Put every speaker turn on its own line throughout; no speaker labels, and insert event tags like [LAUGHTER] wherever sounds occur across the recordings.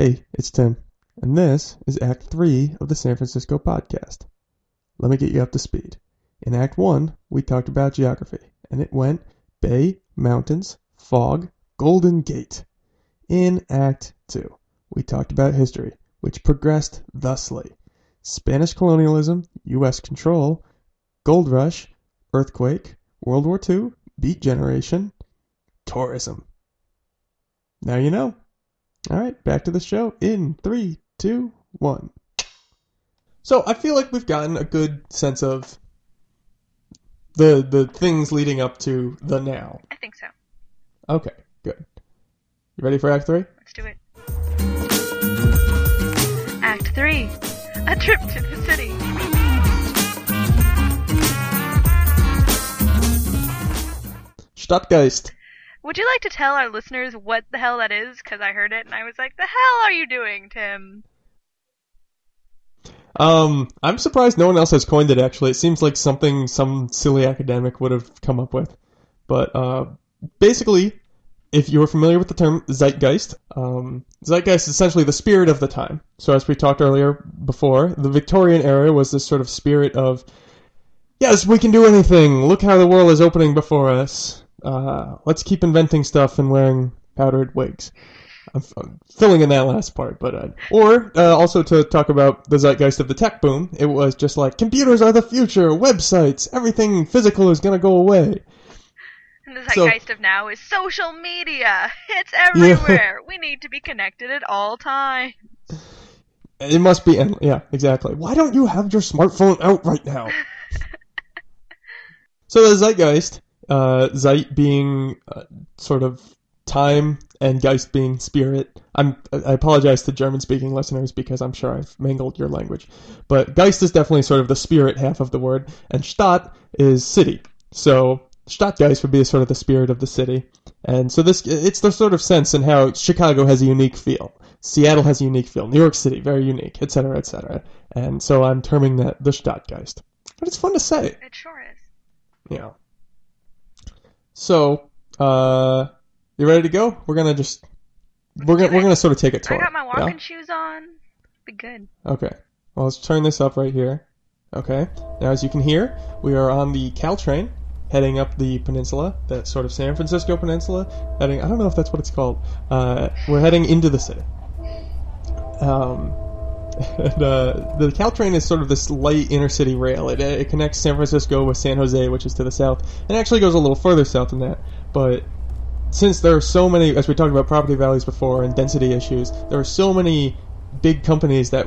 Hey, it's Tim, and this is Act 3 of the San Francisco podcast. Let me get you up to speed. In Act 1, we talked about geography, and it went Bay, Mountains, Fog, Golden Gate. In Act 2, we talked about history, which progressed thusly Spanish colonialism, U.S. control, gold rush, earthquake, World War II, beat generation, tourism. Now you know. All right, back to the show in three, two, one. So I feel like we've gotten a good sense of the the things leading up to the now.
I think so.
Okay, good. You ready for Act Three?
Let's do it. Act 3 A trip to the city.
Stadtgeist.
Would you like to tell our listeners what the hell that is? Because I heard it and I was like, the hell are you doing, Tim?
Um, I'm surprised no one else has coined it. Actually, it seems like something some silly academic would have come up with. But uh, basically, if you're familiar with the term zeitgeist, um, zeitgeist is essentially the spirit of the time. So as we talked earlier before, the Victorian era was this sort of spirit of, yes, we can do anything. Look how the world is opening before us. Uh, let's keep inventing stuff and wearing powdered wigs. I'm, I'm filling in that last part, but uh, or uh, also to talk about the zeitgeist of the tech boom, it was just like computers are the future, websites, everything physical is gonna go away.
And the
So-
zeitgeist of now is social media. [LAUGHS] It's everywhere. we need to be connected at all times.
It must be, end- yeah, exactly. Why don't you have your smartphone out right now? [LAUGHS] so the zeitgeist, uh, zeit being uh, sort of time and geist being spirit. I'm I apologize to German-speaking listeners because I'm sure I've mangled your language, but geist is definitely sort of the spirit half of the word, and Stadt is city. So Stadtgeist would be sort of the spirit of the city, and so this it's the sort of sense in how Chicago has a unique feel. Seattle has a unique feel. New York City, very unique, etc., etc. And so I'm terming that the Stadtgeist. But it's fun to say,
It sure is.
yeah. So, uh, you ready to go? We're gonna just we're gonna we're gonna sort of take a
I got my
yeah?
walking shoes on. Be good.
Okay. Well, let's turn this up right here. Okay. Now, as you can hear, we are on the Caltrain heading up the peninsula, that sort of San Francisco peninsula. Heading, I don't know if that's what it's called. Uh, we're heading into the city. Um, and, uh, the Caltrain is sort of this light inner city rail. It, it connects San Francisco with San Jose, which is to the south, and actually goes a little further south than that. But since there are so many, as we talked about property values before and density issues, there are so many big companies that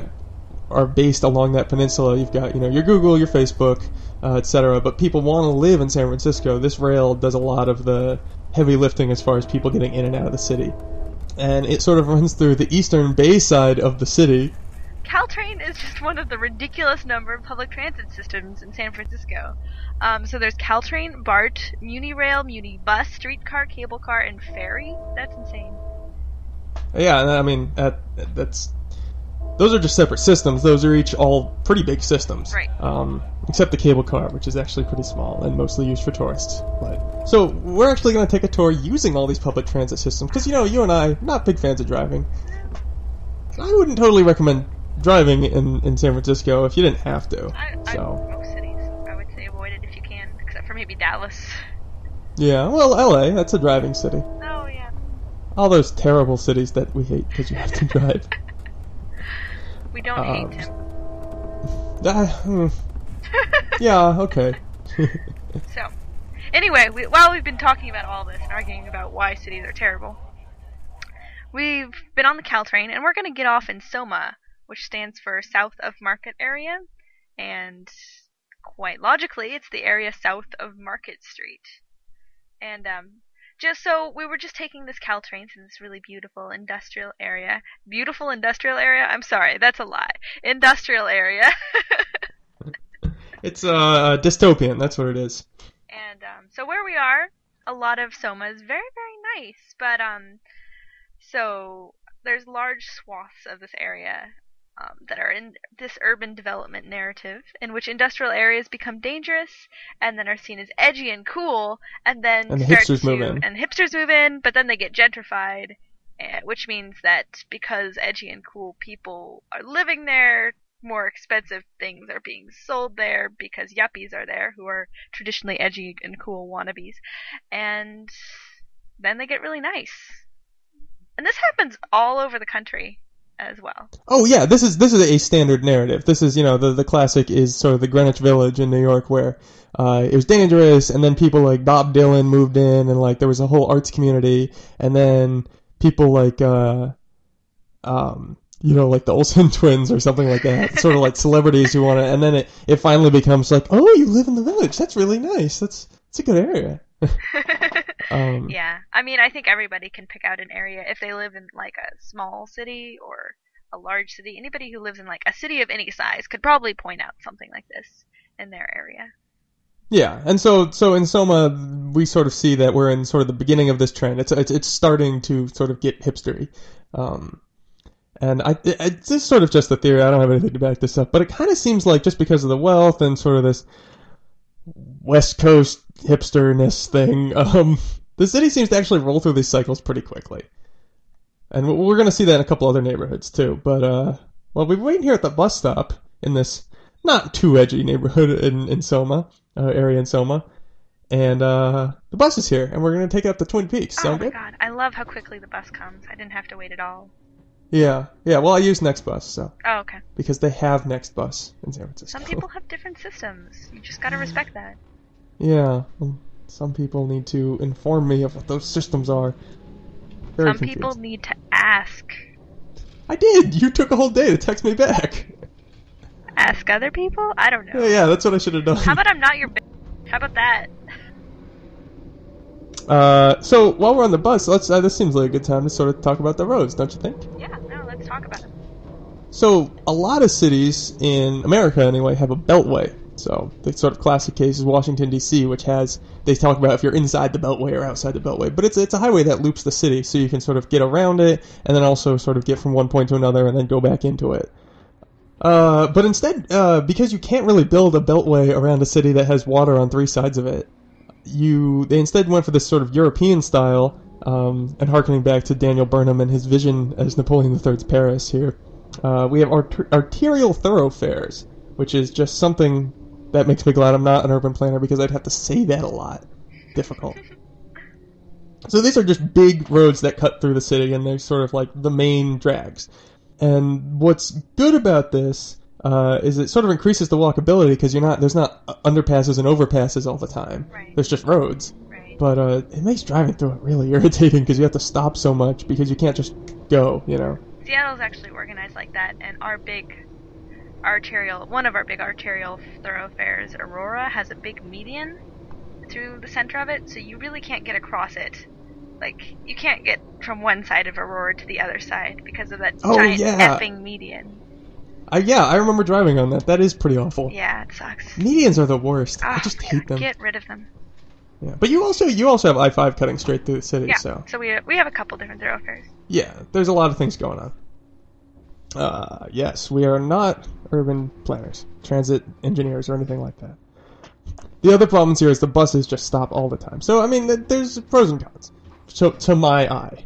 are based along that peninsula. You've got, you know, your Google, your Facebook, uh, etc. But people want to live in San Francisco. This rail does a lot of the heavy lifting as far as people getting in and out of the city. And it sort of runs through the eastern bay side of the city.
Caltrain is just one of the ridiculous number of public transit systems in San Francisco. Um, so there's Caltrain, BART, MuniRail, MuniBus, streetcar, cable car, and ferry. That's insane.
Yeah, I mean, that, that's those are just separate systems. Those are each all pretty big systems.
Right.
Um, except the cable car, which is actually pretty small and mostly used for tourists. But so we're actually going to take a tour using all these public transit systems because you know you and I are not big fans of driving. I wouldn't totally recommend driving in, in San Francisco if you didn't have to.
I,
So
I, most cities, I would say avoid it if you can, except for maybe Dallas.
yeah, well, LA that's a driving city.
Oh yeah.
All those terrible cities that we hate because you have to drive. [LAUGHS]
We don't
Um,
hate him. [LAUGHS]
Ah, hmm. yeah, okay. [LAUGHS]
So, anyway, we, while we've been talking about all this and arguing about why cities are terrible, we've been on the Caltrain and we're going to get off in Soma, which stands for South of Market Area, and quite logically, it's the area south of Market Street. And um, just so we were just taking this Caltrain through this really beautiful industrial area. Beautiful industrial area? I'm sorry, that's a lie. Industrial area. [LAUGHS]
It's uh dystopian. That's what it is.
And um, so where we are, a lot of Soma is very very nice, but um, so there's large swaths of this area um, that are in this urban development narrative, in which industrial areas become dangerous and then are seen as edgy and cool, and then
And
start
hipsters
to,
move in.
and hipsters move in, but then they get gentrified, eh, which means that because edgy and cool people are living there, more expensive things are being sold there because yuppies are there who are traditionally edgy and cool wannabes. And then they get really nice. And this happens all over the country as well.
Oh yeah, this is this is a standard narrative. This is you know the the classic is sort of the Greenwich Village in New York where uh, it was dangerous, and then people like Bob Dylan moved in, and like there was a whole arts community, and then people like uh, um, you know like the Olsen [LAUGHS] twins or something like that, sort of like celebrities who want to, and then it it finally becomes like oh you live in the village, that's really nice, that's it's a good area. [LAUGHS] um,
yeah, I mean, I think everybody can pick out an area if they live in like a small city or a large city. Anybody who lives in like a city of any size could probably point out something like this in their area.
Yeah, and so so in Soma, we sort of see that we're in sort of the beginning of this trend. It's it's, it's starting to sort of get hipstery, um, and I it, it's just sort of just a theory. I don't have anything to back this up, but it kind of seems like just because of the wealth and sort of this West Coast hipsterness thing, [LAUGHS] um, the city seems to actually roll through these cycles pretty quickly. And we're going to see that in a couple other neighborhoods too. But uh, well, we're waiting here at the bus stop in this not too edgy neighborhood in in Soma uh, area in Soma, and uh, the bus is here, and we're going to take it up to Twin Peaks.
Oh
Sound
my
good?
god, I love how quickly the bus comes. I didn't have to wait at all.
Yeah, yeah. Well, I use NextBus, so
Oh, okay.
because they have NextBus in San Francisco.
Some people have different systems. You just gotta respect that.
Yeah, well, some people need to inform me of what those systems are. Very
Some people need to ask.
I did. You took a whole day to text me back.
Ask other people? I don't know.
Yeah, yeah. That's what I should have done.
How about I'm not your bitch? How about that?
Uh, so while we're on the bus, let's. Uh, this seems like a good time to sort of talk about the roads, don't you think?
Yeah, let's talk about it.
So a lot of cities in America, anyway, have a beltway. So the sort of classic case is Washington D.C., which has they talk about if you're inside the beltway or outside the beltway. But it's it's a highway that loops the city, so you can sort of get around it and then also sort of get from one point to another and then go back into it. Uh, but instead, uh, because you can't really build a beltway around a city that has water on three sides of it, you they instead went for this sort of European style. Um, and harkening back to Daniel Burnham and his vision as Napoleon III's Paris here, uh, we have art- arterial thoroughfares, which is just something that makes me glad I'm not an urban planner because I'd have to say that a lot. Difficult. [LAUGHS] So these are just big roads that cut through the city, and they're sort of like the main drags. And what's good about this uh, is it sort of increases the walkability because you're not there's not underpasses and overpasses all the time.
Right.
There's just roads. But uh, it makes driving through it really [LAUGHS] irritating because you have to stop so much because you can't just go, you know.
Seattle's actually organized like that, and our big arterial, one of our big arterial thoroughfares, Aurora, has a big median through the center of it, so you really can't get across it. Like, you can't get from one side of Aurora to the other side because of that
Oh,
giant
yeah.
effing median.
I, yeah, I remember driving on that. That is pretty awful.
Yeah, it sucks.
Medians are the worst. I
Ah,
just hate them.
Get rid of them.
Yeah. But you also you also have I five cutting straight through the city,
Yeah.
so
So we we have a couple different thoroughfares.
yeah, there's a lot of things going on. Uh, yes, we are not urban planners, transit engineers, or anything like that. The other problems here is the buses just stop all the time. So I mean, th- there's pros and cons. So to my eye,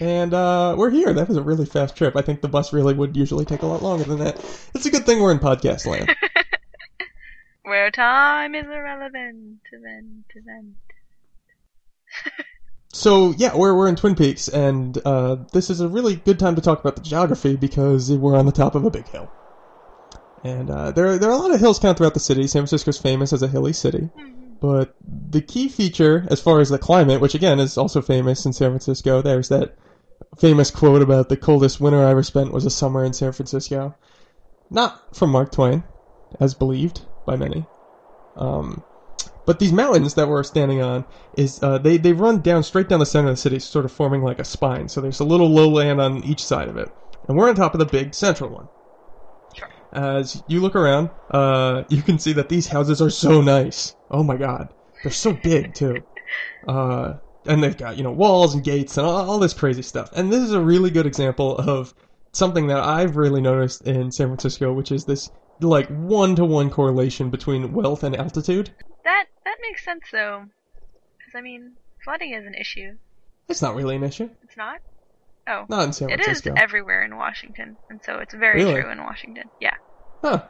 and uh, we're here. That was a really fast trip. I think the bus really would usually take a lot longer than that. It's a good thing we're in podcast land. [LAUGHS]
Where time is irrelevant. To then. [LAUGHS]
So yeah, we're we're in Twin Peaks, and uh, this is a really good time to talk about the geography because we're on the top of a big hill, and uh, there there are a lot of hills kind of throughout the city. San Francisco's famous as a hilly city, but the key feature, as far as the climate, which again is also famous in San Francisco, there's that famous quote about the coldest winter I ever spent was a summer in San Francisco, not from Mark Twain, as believed by many. Um, but these mountains that we're standing on is uh, they they run down straight down the center of the city, sort of forming like a spine. So there's a little lowland on each side of it, and we're on top of the big central one.
Sure.
As you look around, uh, you can see that these houses are so nice. Oh my god, they're so big too. Uh, and they've got you know walls and gates and all, all this crazy stuff. And this is a really good example of something that I've really noticed in San Francisco, which is this like one to one correlation between wealth and altitude.
That that makes sense though, because I mean, flooding is an issue.
It's not really an issue.
It's not. Oh,
Not in San Francisco.
it is everywhere in Washington, and so it's very
Really?
true in Washington. Yeah.
Huh.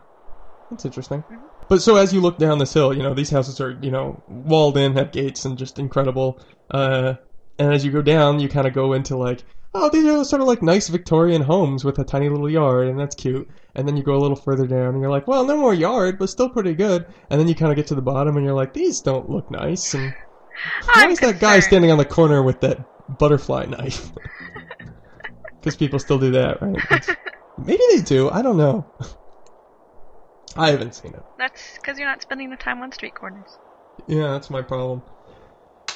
That's interesting.
Mhm.
But so as you look down this hill, you know, these houses are, you know, walled in, have gates, and just incredible. Uh, and as you go down, you kind of go into like, oh, these are sort of like nice Victorian homes with a tiny little yard, and that's cute. And then you go a little further down, and you're like, well, no more yard, but still pretty good. And then you kind of get to the bottom, and you're like, these don't look nice. And [LAUGHS] why is that guy standing on the corner with that butterfly knife? [LAUGHS] Because people still do that, right? It's- maybe they do. I don't know. [LAUGHS] I haven't seen it.
That's because you're not spending the time on street corners.
Yeah, that's my problem.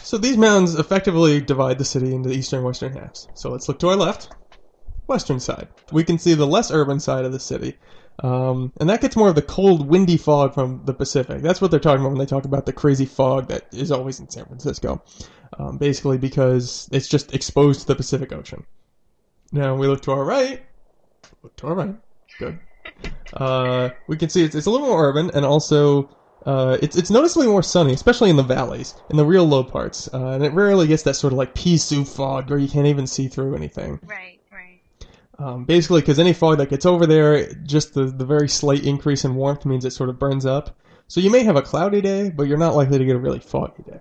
So these mountains effectively divide the city into the eastern and western halves. So let's look to our left, western side. We can see the less urban side of the city. Um, and that gets more of the cold, windy fog from the Pacific. That's what they're talking about when they talk about the crazy fog that is always in San Francisco. Um, basically because it's just exposed to the Pacific Ocean. Now we look to our right. Look to our right. Good. Uh, we can see it's, it's a little more urban and also uh, it's it's noticeably more sunny, especially in the valleys, in the real low parts, uh, and it rarely gets that sort of like pea soup fog where you can't even see through anything.
Right, right.
Um, basically, because any fog that gets over there, just the the very slight increase in warmth means it sort of burns up. So you may have a cloudy day, but you're not likely to get a really foggy day.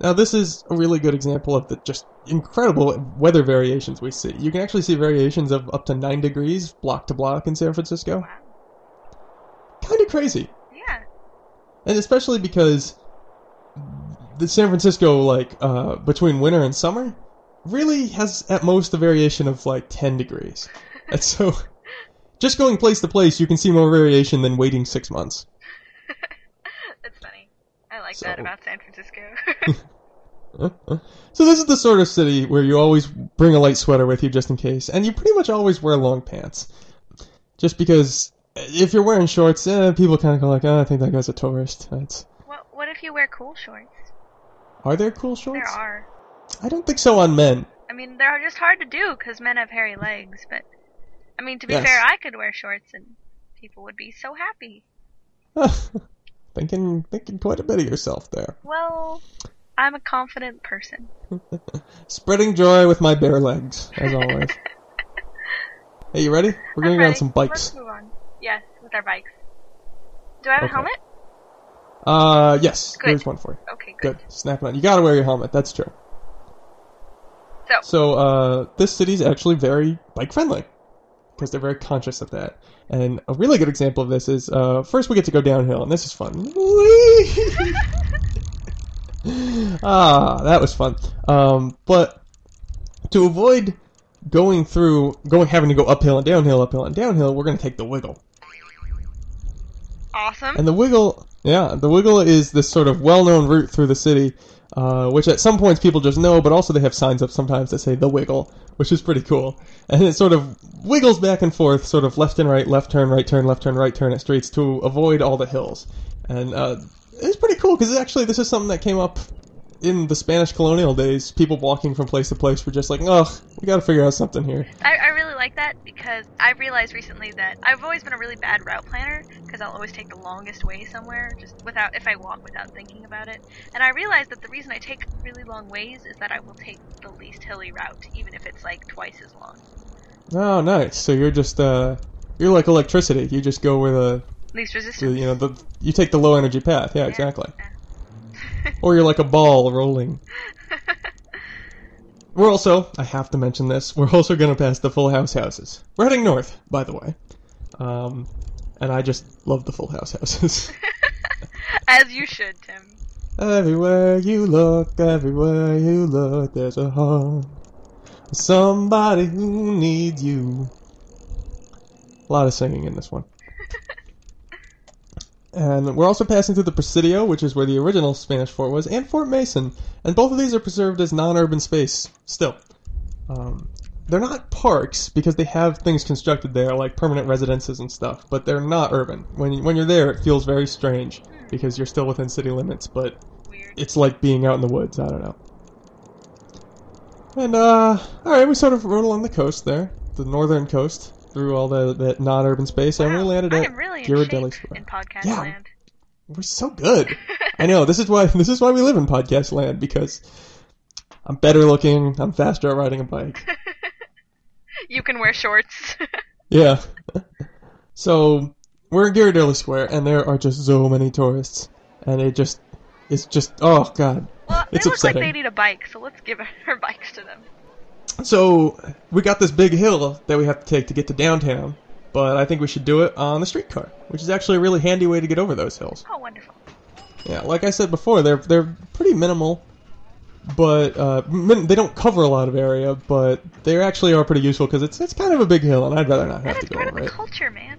Now, this is a really good example of the just incredible weather variations we see. You can actually see variations of up to nine degrees block to block in San Francisco. Kind of crazy. And especially because the San Francisco like uh, between winter and summer really has at most a variation of like 10 degrees. And so [LAUGHS] just going place to place you can see more variation than waiting 6 months. [LAUGHS]
That's funny. I like that about San Francisco. [LAUGHS]
So this is the sort of city where you always bring a light sweater with you just in case and you pretty much always wear long pants. Just because if you're wearing shorts, eh, people kind of go like, oh, I think that guy's a tourist. That's,
what What if you wear cool shorts?
are there cool shorts?
There are.
I don't think so on men.
I mean, they're just hard to do because men have hairy legs. But I mean, to be
Yes.
fair, I could wear shorts and people would be so happy. [LAUGHS]
thinking thinking quite a bit of yourself there.
Well, I'm a confident person. [LAUGHS]
Spreading joy with my bare legs, as always. [LAUGHS] hey, you ready? We're gonna
I'm
go on some bikes.
Let's move on. With our bikes. Do I have
Okay.
a helmet?
Uh, yes,
Good.
here's one for you.
Okay, good.
Good. Snap it on. You gotta wear your helmet. That's true.
So,
So, uh, this city's actually very bike friendly because they're very conscious of that. And a really good example of this is uh, first we get to go downhill, and this is fun. [LAUGHS] Ah, that was fun. Um, but to avoid going through, going having to go uphill and downhill, uphill and downhill, we're going to take the wiggle.
Awesome.
And the wiggle, yeah, the wiggle is this sort of well-known route through the city, uh, which at some points people just know, but also they have signs up sometimes that say the wiggle, which is pretty cool. And it sort of wiggles back and forth, sort of left and right, left turn, right turn, left turn, right turn at streets to avoid all the hills. And uh, it's pretty cool because actually this is something that came up in the Spanish colonial days. People walking from place to place were just like, "Ugh, we got to figure out something here."
I, I really like that because I realized recently that I've always been a really bad route planner because I'll always take the longest way somewhere just without if I walk without thinking about it. And I realized that the reason I take really long ways is that I will take the least hilly route, even if it's like twice as long.
Oh, nice. So you're just uh, you're like electricity. You just go where the
Least resistance.
you know, the you take the low energy path. Yeah,
Yeah,
exactly.
yeah. [LAUGHS]
Or you're like a ball rolling. We're also, I have to mention this, we're also going to pass the Full House houses. We're heading north, by the way. Um, and I just love the Full House houses. [LAUGHS] [LAUGHS]
As you should, Tim.
everywhere you look, everywhere you look, there's a home. Somebody who needs you. A lot of singing in this one. And we're also passing through the Presidio, which is where the original Spanish fort was, and Fort Mason. And both of these are preserved as non-urban space still. Um, they're not parks because they have things constructed there, like permanent residences and stuff, but they're not urban. When you, when you're there, it feels very strange because you're still within city limits, but it's like being out in the woods. I don't know. And uh, all right, we sort of rode along the coast there, the northern coast, through all the that non-urban space, and we landed at
really
Ghirardelli Square.
in podcast
Yeah.
land.
We're so good. [LAUGHS] I know. This is why this is why we live in podcast land because I'm better looking. I'm faster at riding a bike. [LAUGHS]
you can wear shorts. [LAUGHS]
Yeah. so we're in Ghirardelli Square, and there are just so many tourists, and it just it's just oh god,
well, they
it's
look
upsetting.
like they need a bike, so let's give our bikes to them.
So we got this big hill that we have to take to get to downtown, but I think we should do it on the streetcar, which is actually a really handy way to get over those hills.
Oh, wonderful.
Yeah, like I said before, they're they're pretty minimal, but uh, min- they don't cover a lot of area, but they actually are pretty useful because it's it's kind of a big hill, and I'd rather not have
That
to
is
go
part of the
it.
culture, man.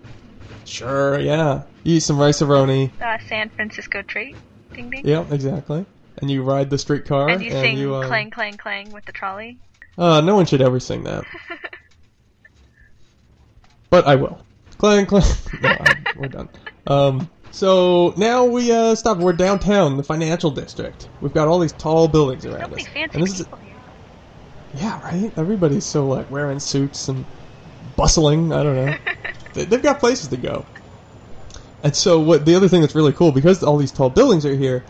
Sure, yeah. You eat some Rice-A-Roni.
Uh, San Francisco trait. Ding ding.
Yeah, exactly. And you ride the streetcar,
And you sing
you, uh,
clang clang clang with the trolley.
Uh, no one should ever sing that. but I will. Clang, clang. [LAUGHS] No, we're done. Um, so now we uh, stop. We're downtown, the financial district. We've got all these tall buildings
so
around
many
us.
fancy
And this is, yeah, right. Everybody's so like wearing suits and bustling. I don't know. [LAUGHS] They- They've got places to go. And so, what the other thing that's really cool because all these tall buildings are here,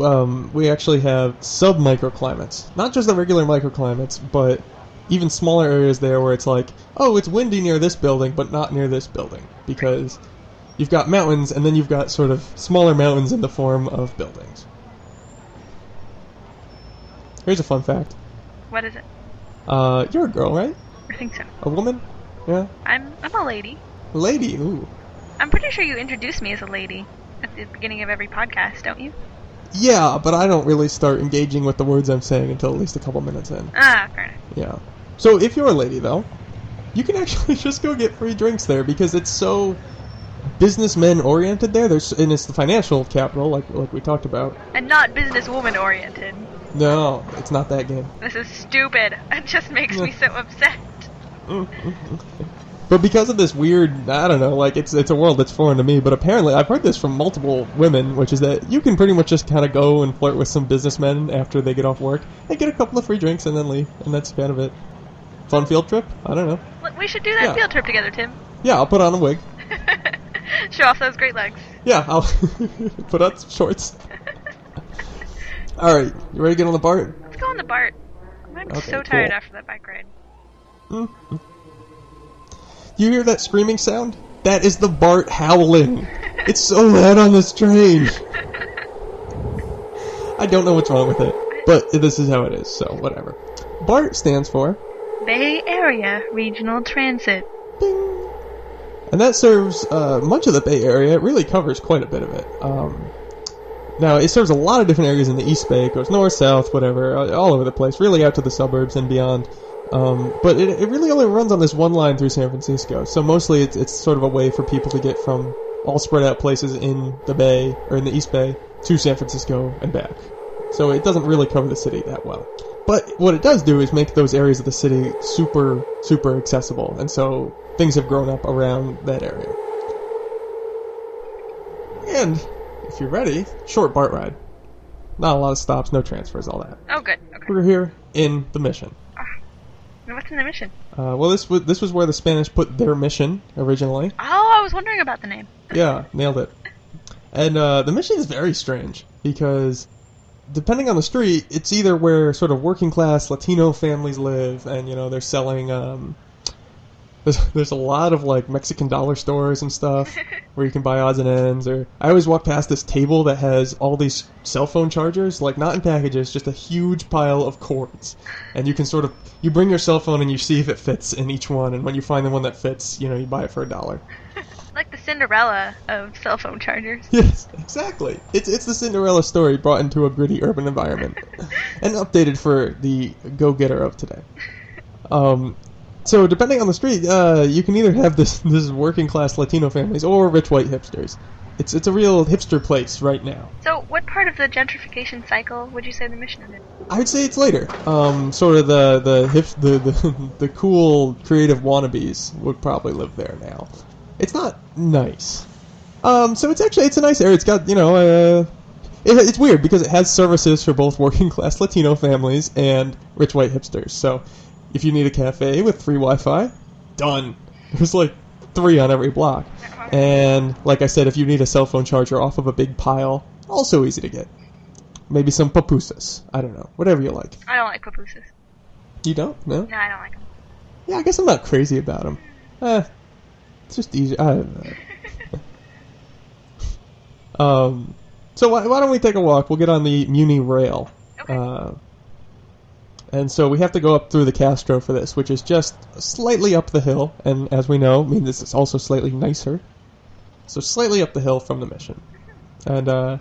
um, we actually have sub microclimates. Not just the regular microclimates, but even smaller areas there where it's like, oh, it's windy near this building, but not near this building because you've got mountains, and then you've got sort of smaller mountains in the form of buildings. Here's a fun fact.
What is it?
Uh, you're a girl, right?
I think so.
A woman? Yeah.
I'm I'm a lady.
A lady. Ooh.
I'm pretty sure you introduce me as a lady at the beginning of every podcast, don't you?
Yeah, but I don't really start engaging with the words I'm saying until at least a couple minutes in.
Ah, fair enough.
Yeah. So if you're a lady, though, you can [LAUGHS] actually just go get free drinks there because it's so businessmen oriented there. There's and it's the financial capital, like like we talked about.
And not businesswoman oriented.
No, it's not that game.
This is stupid. [LAUGHS] It just makes me so upset. [LAUGHS]
But because of this weird, I don't know, like it's it's a world that's foreign to me. But apparently, I've heard this from multiple women, which is that you can pretty much just kind of go and flirt with some businessmen after they get off work and get a couple of free drinks and then leave, and that's kind of it. Fun field trip? I don't know.
We should do that
Yeah.
field trip together, Tim.
Yeah, I'll put on a wig. [LAUGHS]
Show off those great legs.
Yeah, I'll [LAUGHS] put on some shorts. [LAUGHS] All right, you ready to get on the BART?
Let's go on the BART. I'm
Okay,
so tired
cool.
after that bike ride.
Mm. You hear that screaming sound? That is the BART howling. It's so loud on this train. I don't know what's wrong with it, but this is how it is, so whatever. BART stands for
Bay Area Regional Transit.
Bing. And that serves uh, much of the Bay Area. It really covers quite a bit of it. Um, now, it serves a lot of different areas in the East Bay. It goes north, south, whatever, all over the place, really out to the suburbs and beyond. Um, but it, it really only runs on this one line through San Francisco. So mostly it's, it's sort of a way for people to get from all spread out places in the Bay, or in the East Bay, to San Francisco and back. So it doesn't really cover the city that well. But what it does do is make those areas of the city super, super accessible. And so things have grown up around that area. And, if you're ready, short BART ride. Not a lot of stops, no transfers, all that.
Oh, good. Okay.
We're here in the mission.
What's in the mission?
Uh, well, this was this was where the Spanish put their mission originally.
Oh, I was wondering about the name. [LAUGHS]
Yeah, nailed it. And uh, the mission is very strange because depending on the street, it's either where sort of working class Latino families live, and you know they're selling. Um, there's, [LAUGHS] there's a lot of like Mexican dollar stores and stuff [LAUGHS] where you can buy odds and ends. Or I always walk past this table that has all these cell phone chargers, like not in packages, just a huge pile of cords, and you can sort of you bring your cell phone and you see if it fits in each one, and when you find the one that fits, you know you buy it for a dollar. [LAUGHS]
Like the Cinderella of cell phone chargers.
Yes, exactly. It's it's the Cinderella story brought into a gritty urban environment and updated for the go-getter of today. Um, so depending on the street, uh, you can either have this [LAUGHS] this working class Latino families or rich white hipsters. It's it's a real hipster place right now.
So, what part of the gentrification cycle would you say the mission is?
I'd say it's later. Um, sort of the the hip the, [LAUGHS] the the cool creative wannabes would probably live there now. It's not nice. Um, so it's actually it's a nice area. It's got you know uh, it, it's weird because it has services for both working [LAUGHS] class Latino families and rich white hipsters. So if you need a cafe with free Wi-Fi, done. [LAUGHS] There's like three on every block. And like I said, if you need a cell phone charger off of a big pile, also easy to get. Maybe some pupusas. I don't know. Whatever you like.
I don't like pupusas.
You don't? No?
No, I don't like them.
Yeah, I guess I'm not crazy about them. Eh, it's just easy. I don't know. [LAUGHS] um, so why, why don't we take a walk? We'll get on the Muni Rail.
Okay.
Uh, and so we have to go up through the Castro for this, which is just slightly up the hill, and as we know, I mean this is also slightly nicer. So slightly up the hill from the mission. And uh,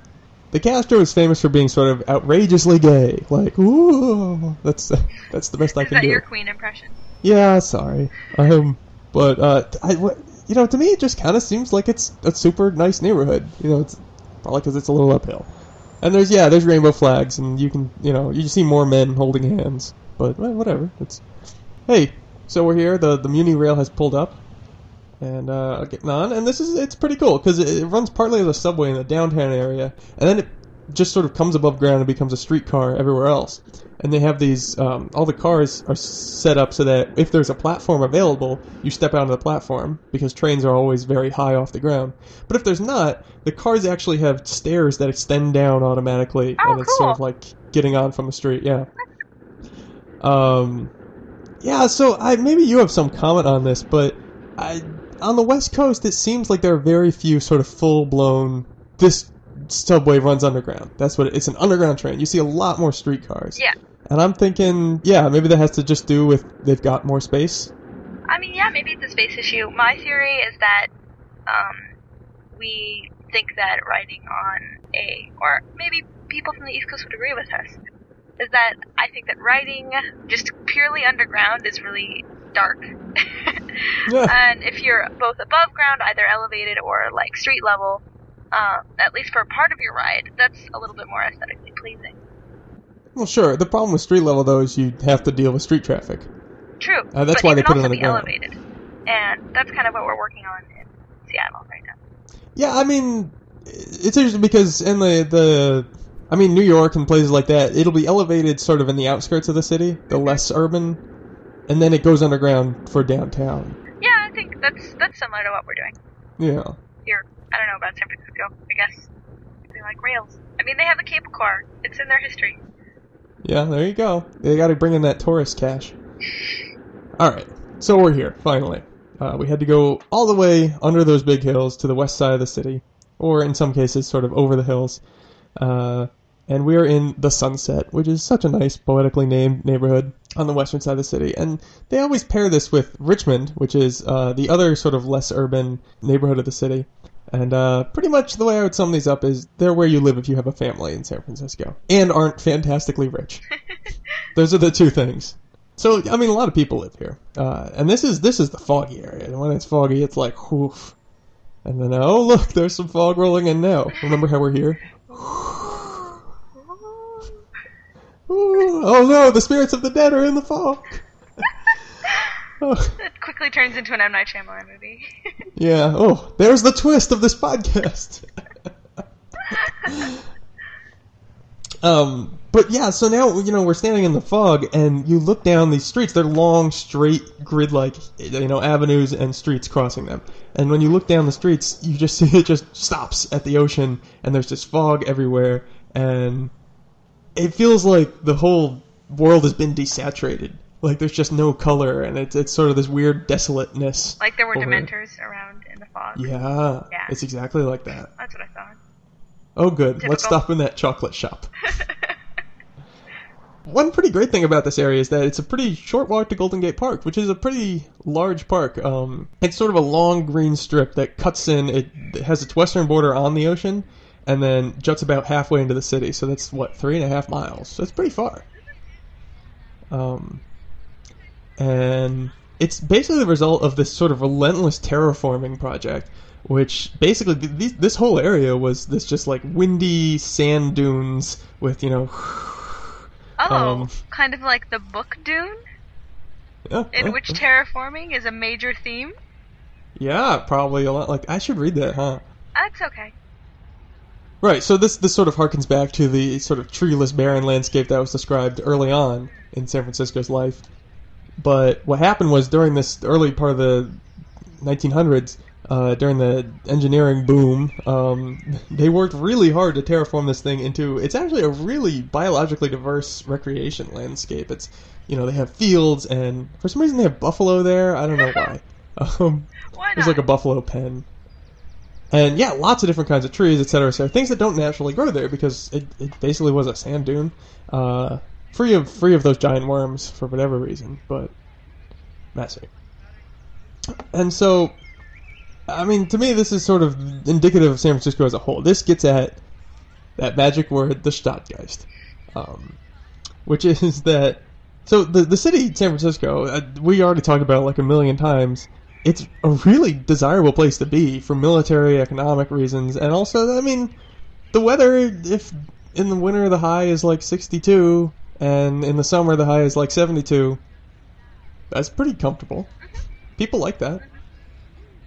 the Castro is famous for being sort of outrageously gay. Like, ooh, that's that's the best I
Is
can
that
do.
your queen impression?
Yeah, sorry. Um, but uh, I, you know, to me, it just kind of seems like it's a super nice neighborhood. You know, it's probably because it's a little uphill. And there's yeah, there's rainbow flags, and you can you know you see more men holding hands. But well, whatever. It's hey, so we're here. The the Muni Rail has pulled up, and uh, getting on. And this is it's pretty cool because it, it runs partly as a subway in the downtown area, and then it just sort of comes above ground and becomes a streetcar everywhere else. And they have these, um, all the cars are set up so that if there's a platform available, you step out onto the platform because trains are always very high off the ground. But if there's not, the cars actually have stairs that extend down automatically,
Oh,
and it's sort of like getting on from the street. Yeah. Um, yeah. So I maybe you have some comment on this, but I on the West Coast it seems like there are very few sort of full blown this subway runs underground. That's what it, it's an underground train. You see a lot more streetcars.
Yeah.
And I'm thinking, yeah, maybe that has to just do with they've got more space.
I mean, yeah, maybe it's a space issue. My theory is that um, we think that riding on a, or maybe people from the East Coast would agree with us, is that I think that riding just purely underground is really dark. [LAUGHS]
Yeah.
and if you're both above ground, either elevated or like street level, uh, at least for a part of your ride, that's a little bit more aesthetically pleasing.
Well, sure. The problem with street level though is you have to deal with street traffic.
True.
Uh, that's
but
why they put it on the ground.
elevated. And that's kind of what we're working on in Seattle right now.
Yeah, I mean, it's interesting because in the the, I mean, New York and places like that, it'll be elevated sort of in the outskirts of the city, the less urban, and then it goes underground for downtown.
Yeah, I think that's that's similar to what we're doing
Yeah.
Here. I don't know about San Francisco. I guess they like rails. I mean, they have the cable car. It's in their history.
Yeah, there you go. They got to bring in that tourist cash. All right, so we're here finally. Uh, we had to go all the way under those big hills to the west side of the city, or in some cases, sort of over the hills. Uh, and we are in the Sunset, which is such a nice, poetically named neighborhood on the western side of the city. And they always pair this with Richmond, which is uh, the other sort of less urban neighborhood of the city. And uh, pretty much the way I would sum these up is they're where you live if you have a family in San Francisco and aren't fantastically rich. [LAUGHS] Those are the two things. So I mean, a lot of people live here, uh, and this is this is the foggy area. And when it's foggy, it's like whoof. And then oh look, there's some fog rolling in now. Remember how we're here? [LAUGHS] Ooh, oh no, the spirits of the dead are in the fog. Oh, [LAUGHS]
It quickly turns into an M Night Shyamalan movie. [LAUGHS]
yeah. Oh, there's the twist of this podcast. [LAUGHS] um, but yeah, so now you know we're standing in the fog, and you look down these streets. They're long, straight, grid-like, you know, avenues and streets crossing them. And when you look down the streets, you just see it just stops at the ocean, and there's just fog everywhere, and it feels like the whole world has been desaturated. Like there's just no color, and it's it's sort of this weird desolateness.
like there were
over
dementors around in the fog.
Yeah,
Yeah.
it's exactly like that.
That's what I thought.
Oh, good. Let's stop in that chocolate shop. [LAUGHS] One pretty great thing about this area is that it's a pretty short walk to Golden Gate Park, which is a pretty large park. Um, it's sort of a long green strip that cuts in. It, it has its western border on the ocean, and then juts about halfway into the city. So that's what three and a half miles. So it's pretty far. Um, and it's basically the result of this sort of relentless terraforming project, which basically th- this whole area was this just like windy sand dunes with you know.
Oh,
Um,
kind of like the book Dune,
Yeah,
in
yeah,
which terraforming is a major theme.
yeah, probably a lot. Like I should read that, huh?
That's okay.
Right. So this this sort of harkens back to the sort of treeless, barren landscape that was described early on in San Francisco's life. But what happened was during this early part of the 1900s, uh, during the engineering boom, um, [LAUGHS] they worked really hard to terraform this thing into. It's actually a really biologically diverse recreation landscape. It's you know they have fields and for some reason they have buffalo there. I don't know why. [LAUGHS] Um,
Why
there's like a buffalo pen. And yeah, lots of different kinds of trees, et cetera, et cetera. Things that don't naturally grow there because it, it basically was a sand dune, uh, free of free of those giant worms for whatever reason, but messy. And so, I mean, to me, this is sort of indicative of San Francisco as a whole. This gets at that magic word, the Stadtgeist, um, which [LAUGHS] is that. So the the city, San Francisco, uh, we already talked about it like a million times. It's a really desirable place to be for military, economic reasons, and also, I mean, the weather. If in the winter the high is like 62, and in the summer the high is like 72, that's pretty comfortable. People like that.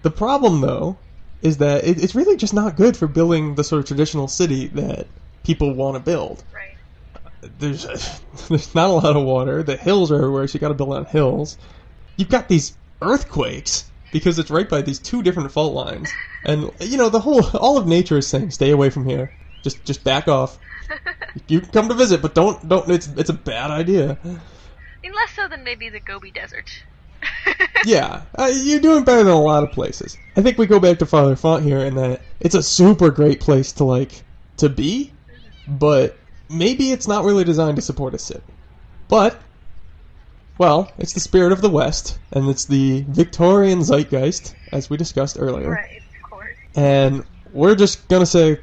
The problem, though, is that it, it's really just not good for building the sort of traditional city that people want to build.
Right.
There's [LAUGHS] there's not a lot of water. The hills are everywhere, so you got to build on hills. You've got these earthquakes because it's right by these two different fault lines, and you know the whole all of nature is saying, "Stay away from here. Just just back off. [LAUGHS] You can come to visit, but don't don't. It's it's a bad idea."
I mean, less so than maybe the Gobi Desert. [LAUGHS]
Yeah, uh, you're doing better than a lot of places. I think we go back to Father Font here and that it's a super great place to like to be, but maybe it's not really designed to support a city. But well, it's the spirit of the West, and it's the Victorian zeitgeist, as we discussed earlier.
Right, of course.
And we're just gonna say,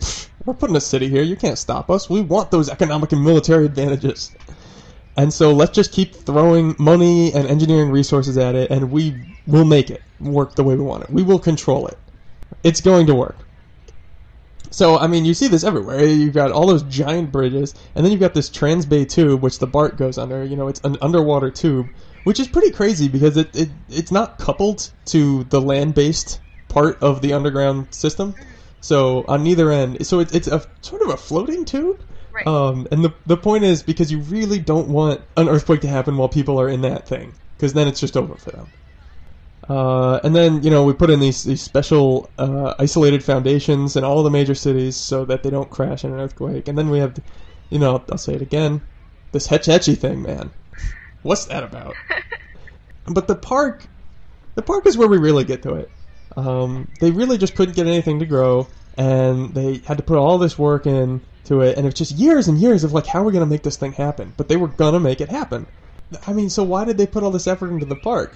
we're putting a city here. You can't stop us. We want those economic and military advantages. And so let's just keep throwing money and engineering resources at it, and we will make it work the way we want it. We will control it. It's going to work. So, I mean, you see this everywhere. You've got all those giant bridges, and then you've got this Transbay tube, which the BART goes under. You know, it's an underwater tube, which is pretty crazy because it, it it's not coupled to the land-based part of the underground system. So on neither end, so it's it's a sort of a floating tube.
Right.
Um, and the the point is because you really don't want an earthquake to happen while people are in that thing, because then it's just over for them. Uh, and then you know we put in these these special uh, isolated foundations in all the major cities so that they don't crash in an earthquake. And then we have, you know, I'll say it again, this Hetch Hetchy thing, man. What's that about? [LAUGHS] but the park, the park is where we really get to it. Um, they really just couldn't get anything to grow, and they had to put all this work in to it, and it's just years and years of like, how are we gonna make this thing happen? But they were gonna make it happen. I mean, so why did they put all this effort into the park?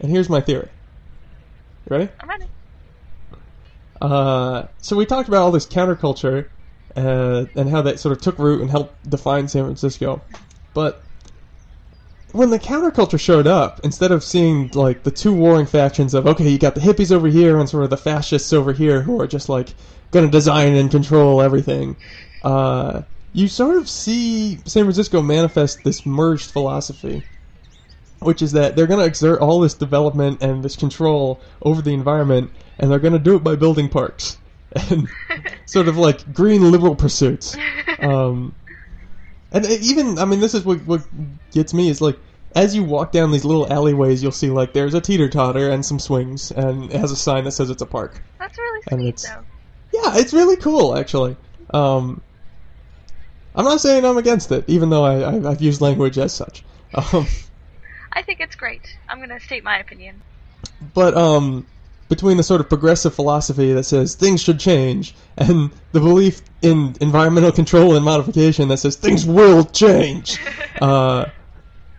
And here's my theory. You ready?
I'm ready.
Uh, so we talked about all this counterculture uh, and how that sort of took root and helped define San Francisco. But when the counterculture showed up, instead of seeing like the two warring factions of okay, you got the hippies over here and sort of the fascists over here who are just like going to design and control everything, uh, you sort of see San Francisco manifest this merged philosophy which is that they're going to exert all this development and this control over the environment, and they're going to do it by building parks [LAUGHS] and [LAUGHS] sort of like green liberal pursuits. [LAUGHS] Um, and even, I mean, this is what what gets me is like as you walk down these little alleyways, you'll see like there's a teeter totter and some swings, and it has a sign that says it's a park.
That's really
And it's-
though.
Yeah, it's really cool, actually. Um, I'm not saying I'm against it, even though I, I, I've used language as such. Um,
I think it's great. I'm gonna state my opinion.
but um, between the sort of progressive philosophy that says things should change and the belief in environmental control and modification that says things will change, [LAUGHS] uh,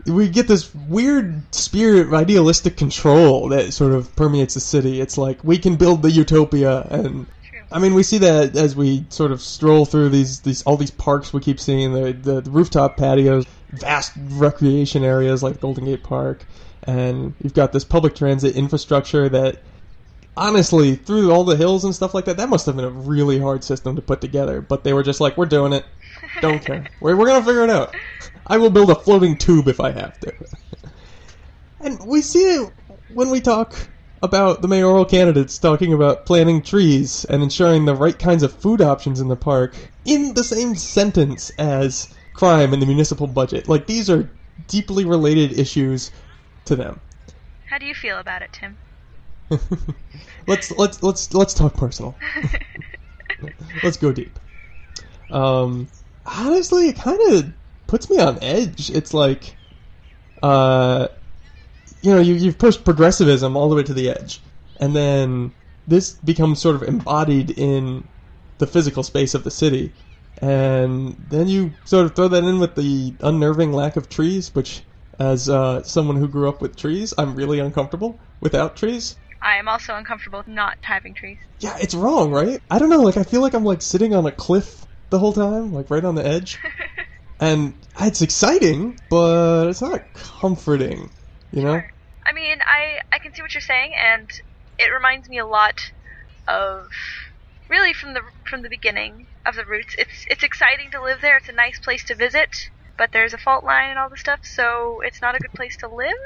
we get this weird spirit of idealistic control that sort of permeates the city. It's like we can build the utopia, and I mean we see that as we sort of stroll through these these all these parks we keep seeing the the, the rooftop patios, vast recreation areas like Golden Gate Park, and you've got this public transit infrastructure that honestly, through all the hills and stuff like that, that must have been a really hard system to put together. But they were just like, we're doing it. Don't care. [LAUGHS] We're, we're going to figure it out. I will build a floating tube if I have to. [LAUGHS] and we see it when we talk about the mayoral candidates talking about planting trees and ensuring the right kinds of food options in the park in the same sentence as crime and the municipal budget. Like, these are deeply related issues to them.
How do you feel about it, Tim? [LAUGHS]
let's let's let's let's talk personal. [LAUGHS] let's go deep. Um, honestly, it kind of puts me on edge. It's like, uh, you know, you you've pushed progressivism all the way to the edge, and then this becomes sort of embodied in the physical space of the city, and then you sort of throw that in with the unnerving lack of trees, which, as uh, someone who grew up with trees, I'm really uncomfortable without trees.
I am also uncomfortable with not having trees.
Yeah, it's wrong, right? I don't know. Like, I feel like I'm like sitting on a cliff the whole time, like right on the edge, [LAUGHS] and it's exciting, but it's not comforting. You know?
Sure. I mean, I I can see what you're saying, and it reminds me a lot of really from the from the beginning of the roots. It's it's exciting to live there. It's a nice place to visit, but there's a fault line and all this stuff, so it's not a good place to live.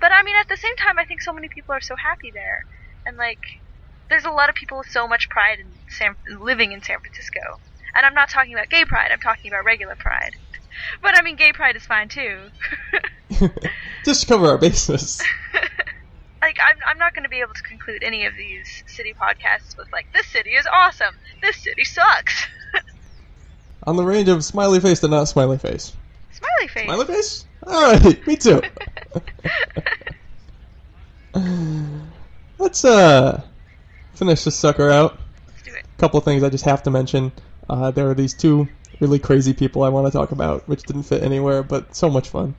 But I mean, at the same time, I think so many people are so happy there, and like, there's a lot of people with so much pride in San, living in San Francisco. And I'm not talking about gay pride. I'm talking about regular pride. But I mean, gay pride is fine too. [LAUGHS] [LAUGHS]
Just to cover our bases. [LAUGHS]
like I'm, I'm not going to be able to conclude any of these city podcasts with like this city is awesome. This city sucks. [LAUGHS]
On the range of smiley face to not smiley face.
Smiley face.
Smiley face? All right [LAUGHS] me too. [LAUGHS] Let's uh finish this sucker out.
Let's do it.
A couple of things i just have to mention. Uh, there are these two really crazy people i want to talk about which didn't fit anywhere but so much fun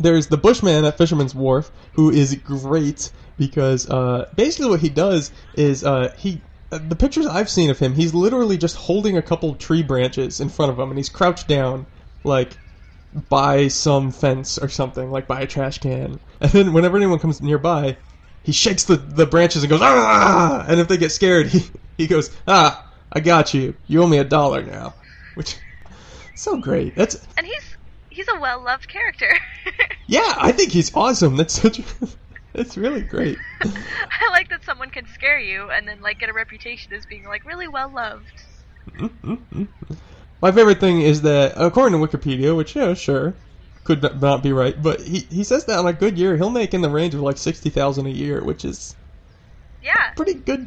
there's the Bushman at Fisherman's Wharf, who is great because uh, basically what he does is uh, he. Uh, the pictures I've seen of him, he's literally just holding a couple tree branches in front of him, and he's crouched down, like by some fence or something, like by a trash can. [LAUGHS] And then whenever anyone comes nearby, he shakes the, the branches and goes ah, and if they get scared, [LAUGHS] he he goes ah, I got you. You owe me a dollar now, [LAUGHS] which so great. That's
and he's he's a well loved character.
Yeah, I think he's awesome. That's such. It's [LAUGHS] really great. [LAUGHS]
I like that someone can scare you and then like get a reputation as being like really well loved.
My favorite thing is that according to Wikipedia, which yeah, sure, could not be right, but he he says that on a good year he'll make in the range of like sixty thousand a year, which is
yeah
pretty good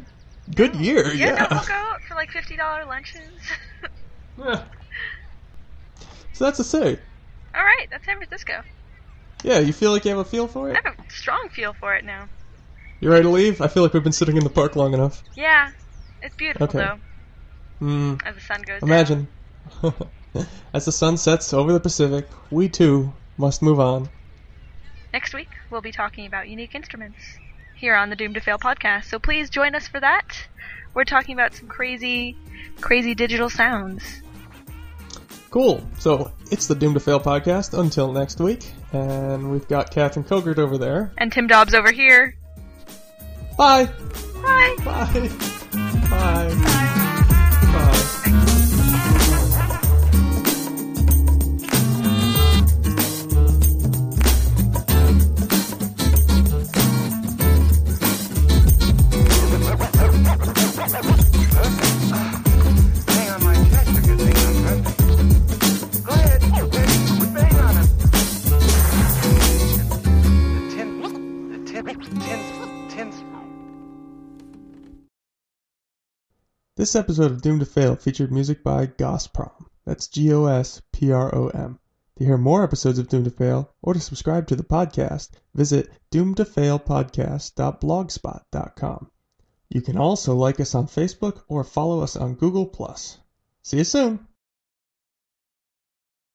good oh, year.
Yeah,
yeah.
no, we'll go out for like fifty dollar lunches.
yeah. [LAUGHS] So that's a say.
All right, that's San Francisco.
Yeah, you feel like you have a feel for it?
I have a strong feel for it now.
You ready to leave? I feel like we've been sitting in the park long enough.
Yeah, it's beautiful
Okay.
though.
Hmm.
As the sun goes
Imagine. [LAUGHS] As the sun sets over the Pacific, we too must move on.
Next week we'll be talking about unique instruments here on the Doom to Fail podcast. So please join us for that. We're talking about some crazy, crazy digital sounds.
Cool. So it's the Doom to Fail podcast until next week, and we've got Catherine Kogert over there.
And Tim Dobbs over here.
Bye.
Bye.
Bye. Bye. Bye. This episode of Doom to Fail featured music by Gosprom. That's G O S P R O M. To hear more episodes of Doom to Fail or to subscribe to the podcast, visit doomtofailpodcast.blogspot.com. You can also like us on Facebook or follow us on Google+. See you soon!